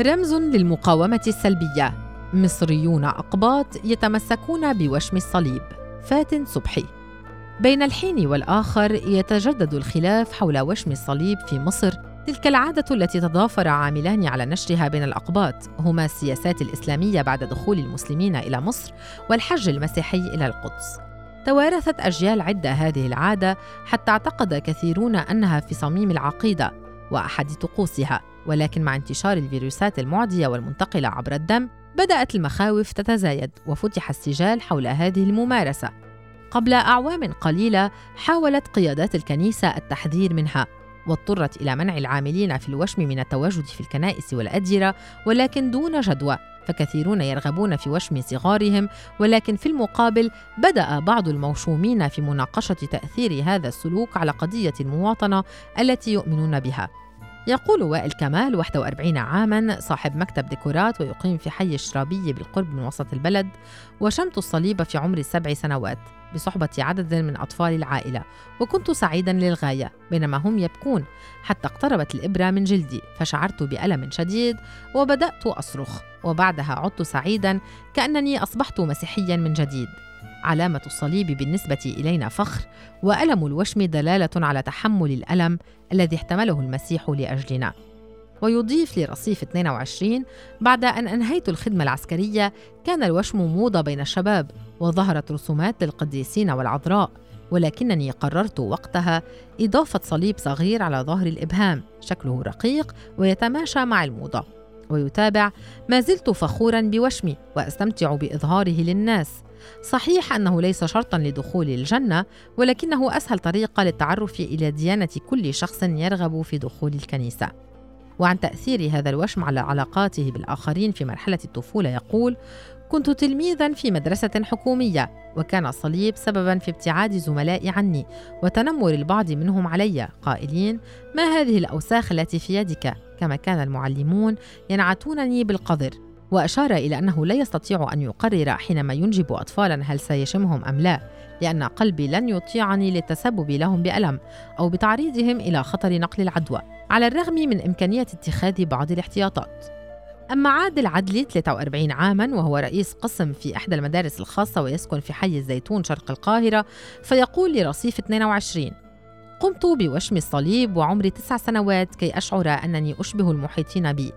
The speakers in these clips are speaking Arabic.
رمز للمقاومة السلبية. مصريون أقباط يتمسكون بوشم الصليب. فاتن صبحي. بين الحين والآخر يتجدد الخلاف حول وشم الصليب في مصر. تلك العادة التي تضافر عاملان على نشرها بين الأقباط. هما السياسات الإسلامية بعد دخول المسلمين إلى مصر والحج المسيحي إلى القدس. توارثت أجيال عدة هذه العادة حتى اعتقد كثيرون أنها في صميم العقيدة وأحد طقوسها، ولكن مع انتشار الفيروسات المعدية والمنتقلة عبر الدم بدأت المخاوف تتزايد وفتح السجال حول هذه الممارسة. قبل أعوام قليلة حاولت قيادات الكنيسة التحذير منها واضطرت إلى منع العاملين في الوشم من التواجد في الكنائس والأديرة ولكن دون جدوى فكثيرون يرغبون في وشم صغارهم ولكن في المقابل بدأ بعض الموشومين في مناقشة تأثير هذا السلوك على قضية المواطنة التي يؤمنون بها يقول وائل كمال 41 عاما صاحب مكتب ديكورات ويقيم في حي الشرابية بالقرب من وسط البلد وشمت الصليب في عمر السبع سنوات بصحبة عدد من أطفال العائلة وكنت سعيدا للغاية بينما هم يبكون. حتى اقتربت الإبرة من جلدي فشعرت بألم شديد وبدأت أصرخ وبعدها عدت سعيدا كأنني أصبحت مسيحيا من جديد. علامة الصليب بالنسبة إلينا فخر وألم الوشم دلالة على تحمل الألم الذي احتمله المسيح لأجلنا. ويضيف لرصيف 22 بعد أن أنهيت الخدمة العسكرية كان الوشم موضة بين الشباب وظهرت رسومات للقديسين والعذراء ولكنني قررت وقتها إضافة صليب صغير على ظهر الإبهام شكله رقيق ويتماشى مع الموضة. ويتابع ما زلت فخورا بوشمي وأستمتع بإظهاره للناس صحيح أنه ليس شرطا لدخول الجنة ولكنه أسهل طريقة للتعرف إلى ديانة كل شخص يرغب في دخول الكنيسة. وعن تأثير هذا الوشم على علاقاته بالآخرين في مرحلة الطفولة يقول كنت تلميذا في مدرسة حكومية وكان الصليب سببا في ابتعاد زملائي عني وتنمر البعض منهم علي. قائلين ما هذه الأوساخ التي في يدك؟ كما كان المعلمون ينعتونني بالقذر. وأشار إلى أنه لا يستطيع أن يقرر حينما ينجب أطفالا هل سيشمهم أم لا لأن قلبي لن يطيعني للتسبب لهم بألم أو بتعريضهم إلى خطر نقل العدوى على الرغم من إمكانية اتخاذ بعض الاحتياطات. أما عادل عدلي 43 عاما وهو رئيس قسم في إحدى المدارس الخاصة ويسكن في حي الزيتون شرق القاهرة فيقول لرصيف 22 قمت بوشم الصليب وعمري تسع سنوات كي أشعر أنني أشبه المحيطين بي.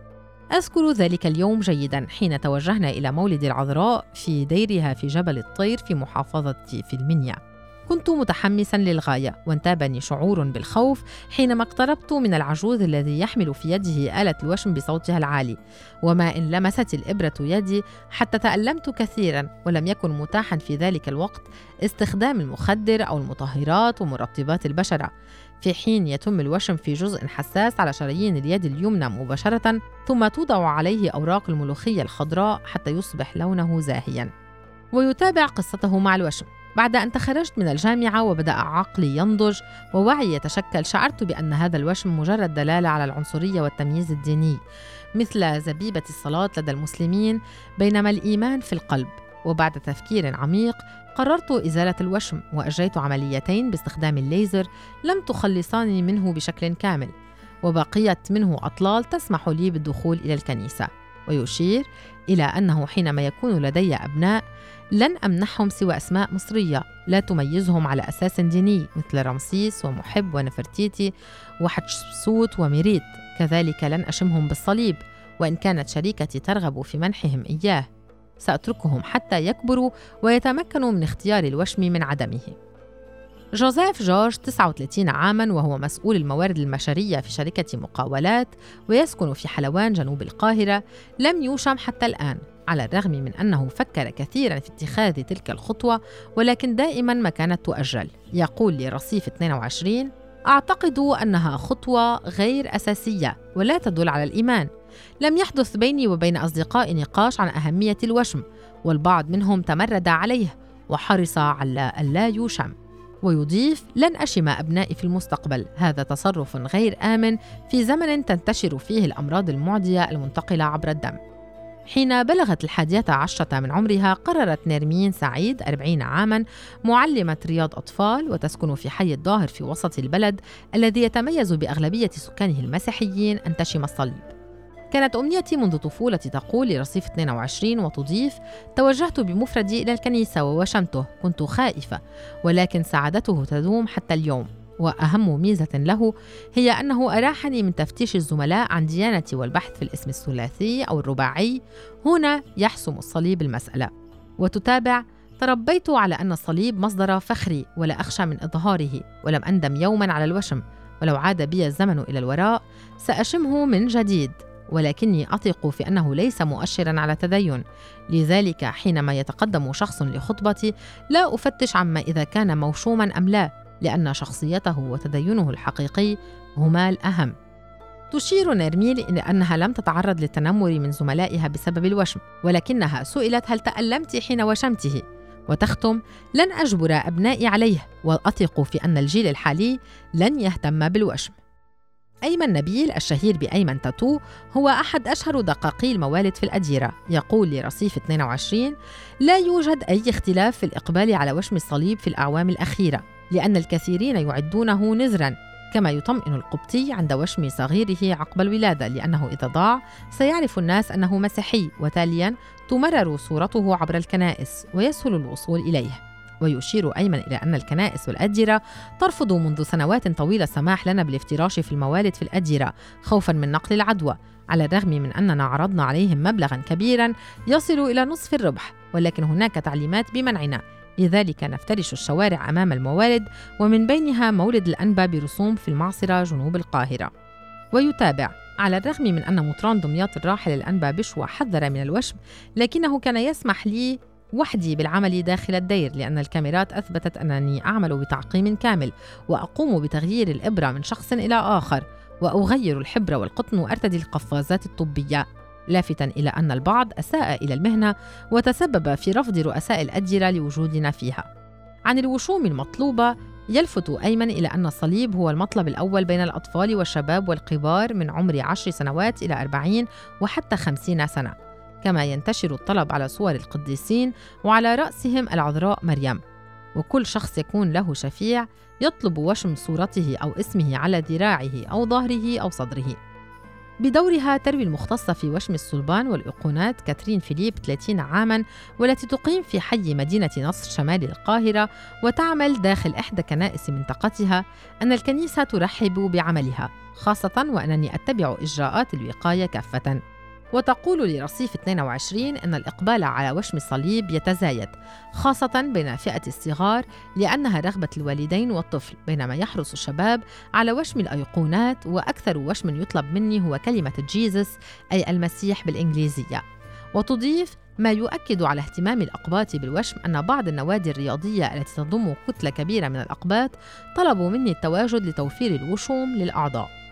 أذكر ذلك اليوم جيدا حين توجهنا إلى مولد العذراء في ديرها في جبل الطير في محافظة في المنيا كنت متحمسا للغاية وانتابني شعور بالخوف حينما اقتربت من العجوز الذي يحمل في يده آلة الوشم بصوتها العالي. وما إن لمست الإبرة يدي حتى تألمت كثيرا ولم يكن متاحا في ذلك الوقت استخدام المخدر أو المطهرات ومرطبات البشرة. في حين يتم الوشم في جزء حساس على شرايين اليد اليمنى مباشرة ثم توضع عليه أوراق الملوخية الخضراء حتى يصبح لونه زاهيا. ويتابع قصته مع الوشم. بعد أن تخرجت من الجامعة وبدأ عقلي ينضج ووعي يتشكل شعرت بأن هذا الوشم مجرد دلالة على العنصرية والتمييز الديني مثل زبيبة الصلاة لدى المسلمين بينما الإيمان في القلب. وبعد تفكير عميق قررت إزالة الوشم وأجريت عمليتين باستخدام الليزر لم تخلصاني منه بشكل كامل وبقيت منه أطلال تسمح لي بالدخول إلى الكنيسة. ويشير إلى أنه حينما يكون لدي أبناء لن أمنحهم سوى أسماء مصرية لا تميزهم على أساس ديني مثل رمسيس ومحب ونفرتيتي وحتشبسوت وميريت. كذلك لن أشمهم بالصليب وإن كانت شريكتي ترغب في منحهم إياه. سأتركهم حتى يكبروا ويتمكنوا من اختيار الوشم من عدمه. جوزيف جورج 39 عاما وهو مسؤول الموارد البشرية في شركة مقاولات ويسكن في حلوان جنوب القاهرة لم يوشم حتى الآن على الرغم من أنه فكر كثيرا في اتخاذ تلك الخطوة ولكن دائما ما كانت تؤجل. يقول لرصيف 22 أعتقد أنها خطوة غير أساسية ولا تدل على الإيمان. لم يحدث بيني وبين أصدقائي نقاش عن أهمية الوشم والبعض منهم تمرد عليه وحرص على ألا يوشم ويضيف لن أشم أبنائي في المستقبل هذا تصرف غير آمن في زمن تنتشر فيه الأمراض المعدية المنتقلة عبر الدم. حين بلغت الحادية عشرة من عمرها قررت نيرمين سعيد أربعين عاما معلمة رياض أطفال وتسكن في حي الظاهر في وسط البلد الذي يتميز بأغلبية سكانه المسيحيين أن تشم الصليب. كانت أمنيتي منذ طفولتي تقول لرصيف 22 وتضيف توجهت بمفردي إلى الكنيسة ووشمته كنت خائفة ولكن سعادته تدوم حتى اليوم. وأهم ميزة له هي أنه أراحني من تفتيش الزملاء عن ديانتي والبحث في الاسم الثلاثي أو الرباعي. هنا يحسم الصليب المسألة. وتتابع تربيت على أن الصليب مصدر فخري ولا أخشى من إظهاره ولم أندم يوما على الوشم. ولو عاد بي الزمن إلى الوراء سأشمه من جديد. ولكني أثق في أنه ليس مؤشرا على تدين. لذلك حينما يتقدم شخص لخطبتي لا أفتش عما إذا كان موشوما أم لا لأن شخصيته وتدينه الحقيقي هما الأهم. تشير نيرميل إلى أنها لم تتعرض للتنمر من زملائها بسبب الوشم ولكنها سئلت هل تألمت حين وشمته. وتختم لن أجبر أبنائي عليه وأثق في أن الجيل الحالي لن يهتم بالوشم. أيمن نبيل الشهير بأيمن تاتو هو أحد أشهر دقاقي الموالد في الأديرة. يقول لرصيف 22 لا يوجد أي اختلاف في الإقبال على وشم الصليب في الأعوام الأخيرة لأن الكثيرين يعدونه نزرا كما يطمئن القبطي عند وشم صغيره عقب الولادة لأنه إذا ضاع سيعرف الناس أنه مسيحي وتاليا تمرر صورته عبر الكنائس ويسهل الوصول إليه. ويشير أيمن إلى أن الكنائس والأديرة ترفض منذ سنوات طويلة السماح لنا بالافتراش في الموالد في الأديرة خوفا من نقل العدوى على الرغم من أننا عرضنا عليهم مبلغا كبيرا يصل إلى نصف الربح ولكن هناك تعليمات بمنعنا. لذلك نفترش الشوارع أمام الموالد ومن بينها مولد الأنبا برسوم في المعصرة جنوب القاهرة. ويتابع على الرغم من أن مطران دمياط الراحل الأنبا بشوى حذر من الوشم لكنه كان يسمح لي وحدي بالعمل داخل الدير لأن الكاميرات أثبتت أنني أعمل بتعقيم كامل وأقوم بتغيير الإبرة من شخص إلى آخر وأغير الحبر والقطن وأرتدي القفازات الطبية لافتا إلى أن البعض أساء إلى المهنة وتسبب في رفض رؤساء الأديرة لوجودنا فيها. عن الوشوم المطلوبة يلفت أيمن إلى أن الصليب هو المطلب الأول بين الأطفال والشباب والكبار من عمر عشر سنوات إلى أربعين وحتى خمسين سنة كما ينتشر الطلب على صور القديسين وعلى رأسهم العذراء مريم. وكل شخص يكون له شفيع يطلب وشم صورته أو اسمه على ذراعه أو ظهره أو صدره. بدورها تروي المختصة في وشم الصلبان والإيقونات كاترين فيليب 30 عاما والتي تقيم في حي مدينة نصر شمال القاهرة وتعمل داخل إحدى كنائس منطقتها أن الكنيسة ترحب بعملها خاصة وأنني أتبع إجراءات الوقاية كافة. وتقول لرصيف 22 أن الإقبال على وشم الصليب يتزايد خاصة بين فئة الصغار لأنها رغبة الوالدين والطفل بينما يحرص الشباب على وشم الأيقونات وأكثر وشم يطلب مني هو كلمة جيزس أي المسيح بالإنجليزية. وتضيف ما يؤكد على اهتمام الأقباط بالوشم أن بعض النوادي الرياضية التي تضم كتلة كبيرة من الأقباط طلبوا مني التواجد لتوفير الوشوم للأعضاء.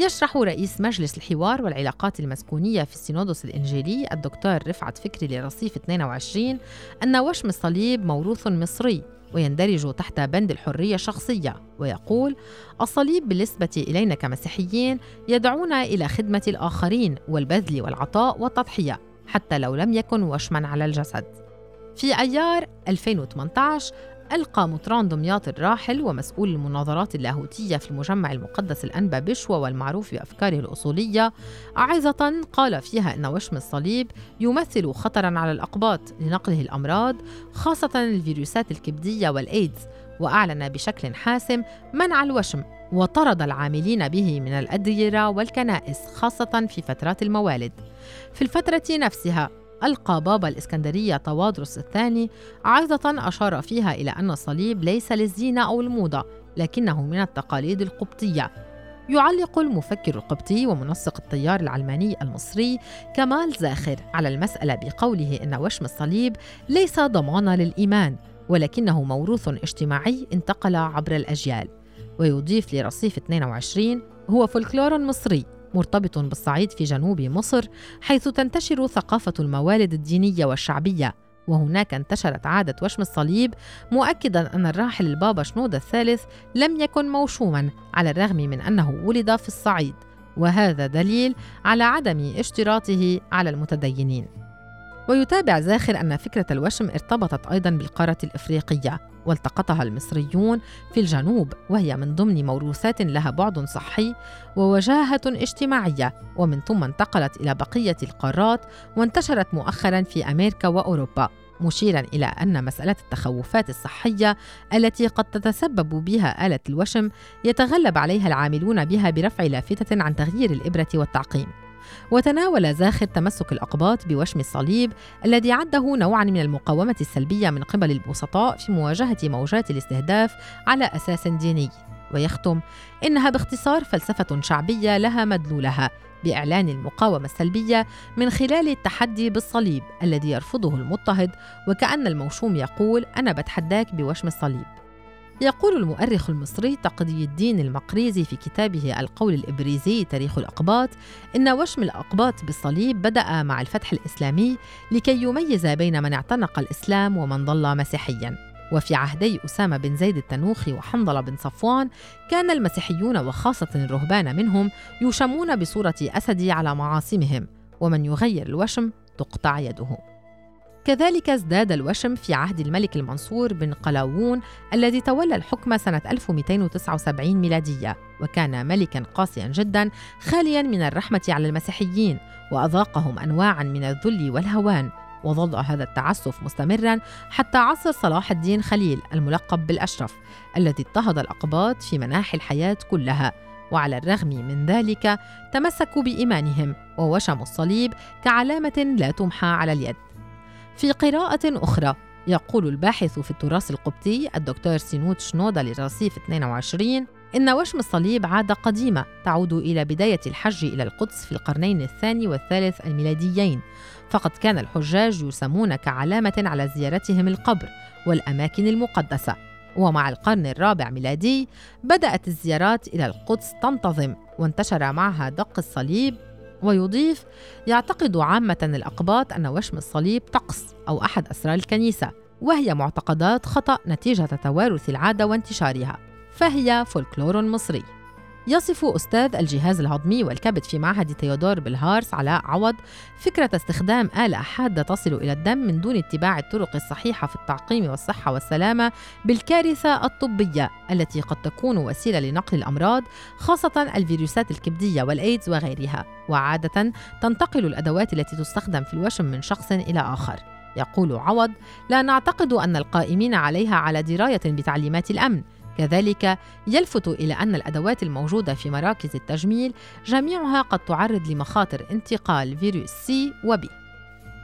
يشرح رئيس مجلس الحوار والعلاقات المسكونية في السينودوس الإنجيلي الدكتور رفعت فكري لرصيف 22 أن وشم الصليب موروث مصري ويندرج تحت بند الحرية الشخصية ويقول الصليب بالنسبة إلينا كمسيحيين يدعونا إلى خدمة الآخرين والبذل والعطاء والتضحية حتى لو لم يكن وشما على الجسد. في أيار 2018 ألقى مطران دمياط الراحل ومسؤول المناظرات اللاهوتية في المجمع المقدس الأنبا بشوى والمعروف بأفكاره الأصولية. عظة قال فيها أن وشم الصليب يمثل خطرا على الأقباط لنقله الأمراض خاصة الفيروسات الكبدية والإيدز. وأعلن بشكل حاسم منع الوشم وطرد العاملين به من الأديرة والكنائس خاصة في فترات الموالد. في الفترة نفسها ألقى بابا الإسكندرية طوادرس الثاني عظة أشار فيها إلى أن الصليب ليس للزينة أو الموضة لكنه من التقاليد القبطية. يعلق المفكر القبطي ومنسق التيار العلماني المصري كمال زاخر على المسألة بقوله إن وشم الصليب ليس ضمانا للإيمان ولكنه موروث اجتماعي انتقل عبر الأجيال. ويضيف لرصيف 22 هو فولكلور مصري. مرتبط بالصعيد في جنوب مصر حيث تنتشر ثقافة الموالد الدينية والشعبية. وهناك انتشرت عادة وشم الصليب مؤكدا أن الراحل البابا شنود الثالث لم يكن موشوما على الرغم من أنه ولد في الصعيد. وهذا دليل على عدم اشتراطه على المتدينين. ويتابع زاخر أن فكرة الوشم ارتبطت أيضا بالقارة الإفريقية والتقطها المصريون في الجنوب وهي من ضمن موروثات لها بعد صحي ووجاهة اجتماعية ومن ثم انتقلت إلى بقية القارات وانتشرت مؤخرا في أمريكا وأوروبا مشيرا إلى أن مسألة التخوفات الصحية التي قد تتسبب بها آلة الوشم يتغلب عليها العاملون بها برفع لافتة عن تغيير الإبرة والتعقيم. وتناول زاخر تمسك الأقباط بوشم الصليب الذي عده نوعا من المقاومة السلبية من قبل البسطاء في مواجهة موجات الاستهداف على أساس ديني. ويختم إنها باختصار فلسفة شعبية لها مدلولها بإعلان المقاومة السلبية من خلال التحدي بالصليب الذي يرفضه المضطهد وكأن الموشوم يقول أنا بتحداك بوشم الصليب. يقول المؤرخ المصري تقضي الدين المقريزي في كتابه القول الإبريزي تاريخ الأقباط إن وشم الأقباط بالصليب بدأ مع الفتح الإسلامي لكي يميز بين من اعتنق الإسلام ومن ظل مسيحياً. وفي عهدي أسامة بن زيد التنوخي وحنظلة بن صفوان كان المسيحيون وخاصة الرهبان منهم يشمون بصورة أسد على معاصمهم ومن يغير الوشم تقطع يده. كذلك ازداد الوشم في عهد الملك المنصور بن قلاوون الذي تولى الحكم سنة 1279 ميلادية وكان ملكا قاسيا جدا خاليا من الرحمة على المسيحيين وأذاقهم أنواعا من الذل والهوان وظل هذا التعسف مستمرا حتى عصر صلاح الدين خليل الملقب بالأشرف الذي اضطهد الأقباط في مناحي الحياة كلها. وعلى الرغم من ذلك تمسكوا بإيمانهم ووشموا الصليب كعلامة لا تمحى على اليد. في قراءة أخرى. يقول الباحث في التراث القبطي الدكتور سينوت شنودا للرصيف 22 إن وشم الصليب عادة قديمة تعود إلى بداية الحج إلى القدس في القرنين الثاني والثالث الميلاديين. فقد كان الحجاج يسمون كعلامة على زيارتهم القبر والأماكن المقدسة. ومع القرن الرابع ميلادي بدأت الزيارات إلى القدس تنتظم وانتشر معها دق الصليب ويضيف يعتقد عامة الأقباط أن وشم الصليب طقس أو أحد أسرار الكنيسة وهي معتقدات خطأ نتيجة توارث العادة وانتشارها فهي فولكلور مصري. يصف أستاذ الجهاز الهضمي والكبد في معهد تيودور بالهارس علاء عوض فكرة استخدام آلة حادة تصل إلى الدم من دون اتباع الطرق الصحيحة في التعقيم والصحة والسلامة بالكارثة الطبية التي قد تكون وسيلة لنقل الأمراض خاصة الفيروسات الكبدية والإيدز وغيرها. وعادة تنتقل الأدوات التي تستخدم في الوشم من شخص إلى آخر. يقول عوض لا نعتقد أن القائمين عليها على دراية بتعليمات الأمن. كذلك يلفت إلى أن الأدوات الموجودة في مراكز التجميل جميعها قد تعرض لمخاطر انتقال فيروس سي وبي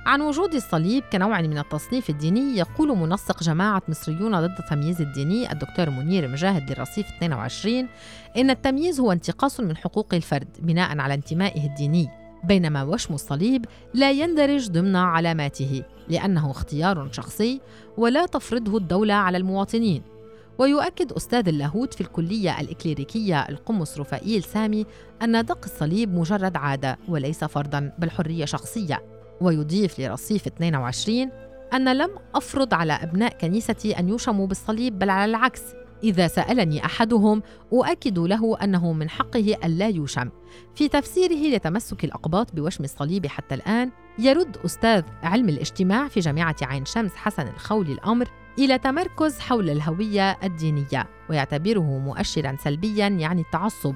عن وجود الصليب كنوع من التصنيف الديني يقول منسق جماعة مصريون ضد التمييز الديني الدكتور منير مجاهد للرصيف 22 إن التمييز هو انتقاص من حقوق الفرد بناء على انتمائه الديني بينما وشم الصليب لا يندرج ضمن علاماته لأنه اختيار شخصي ولا تفرضه الدولة على المواطنين. ويؤكد أستاذ اللاهوت في الكلية الإكليريكية القمص رفائيل سامي أن دق الصليب مجرد عادة وليس فرضا بل حرية شخصية ويضيف لرصيف 22 أن لم أفرض على أبناء كنيستي أن يشموا بالصليب بل على العكس إذا سألني أحدهم أؤكد له أنه من حقه ألا يوشم. في تفسيره لتمسك الأقباط بوشم الصليب حتى الآن، يرد أستاذ علم الاجتماع في جامعة عين شمس حسن الخولي الأمر إلى تمركز حول الهوية الدينية ويعتبره مؤشرا سلبيا يعني التعصب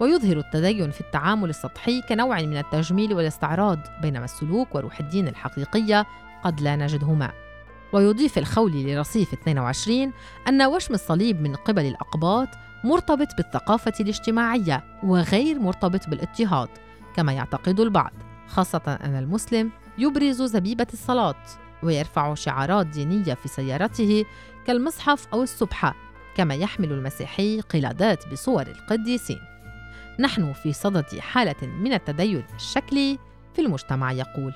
ويظهر التدين في التعامل السطحي كنوع من التجميل والاستعراض بينما السلوك وروح الدين الحقيقية قد لا نجدهما. ويضيف الخولي لرصيف 22 أن وشم الصليب من قبل الأقباط مرتبط بالثقافة الاجتماعية وغير مرتبط بالاضطهاد كما يعتقد البعض خاصة أن المسلم يبرز زبيبة الصلاة. ويرفع شعارات دينية في سيارته كالمصحف أو السبحة كما يحمل المسيحي قلادات بصور القديسين. نحن في صدد حالة من التدين الشكلي في المجتمع يقول.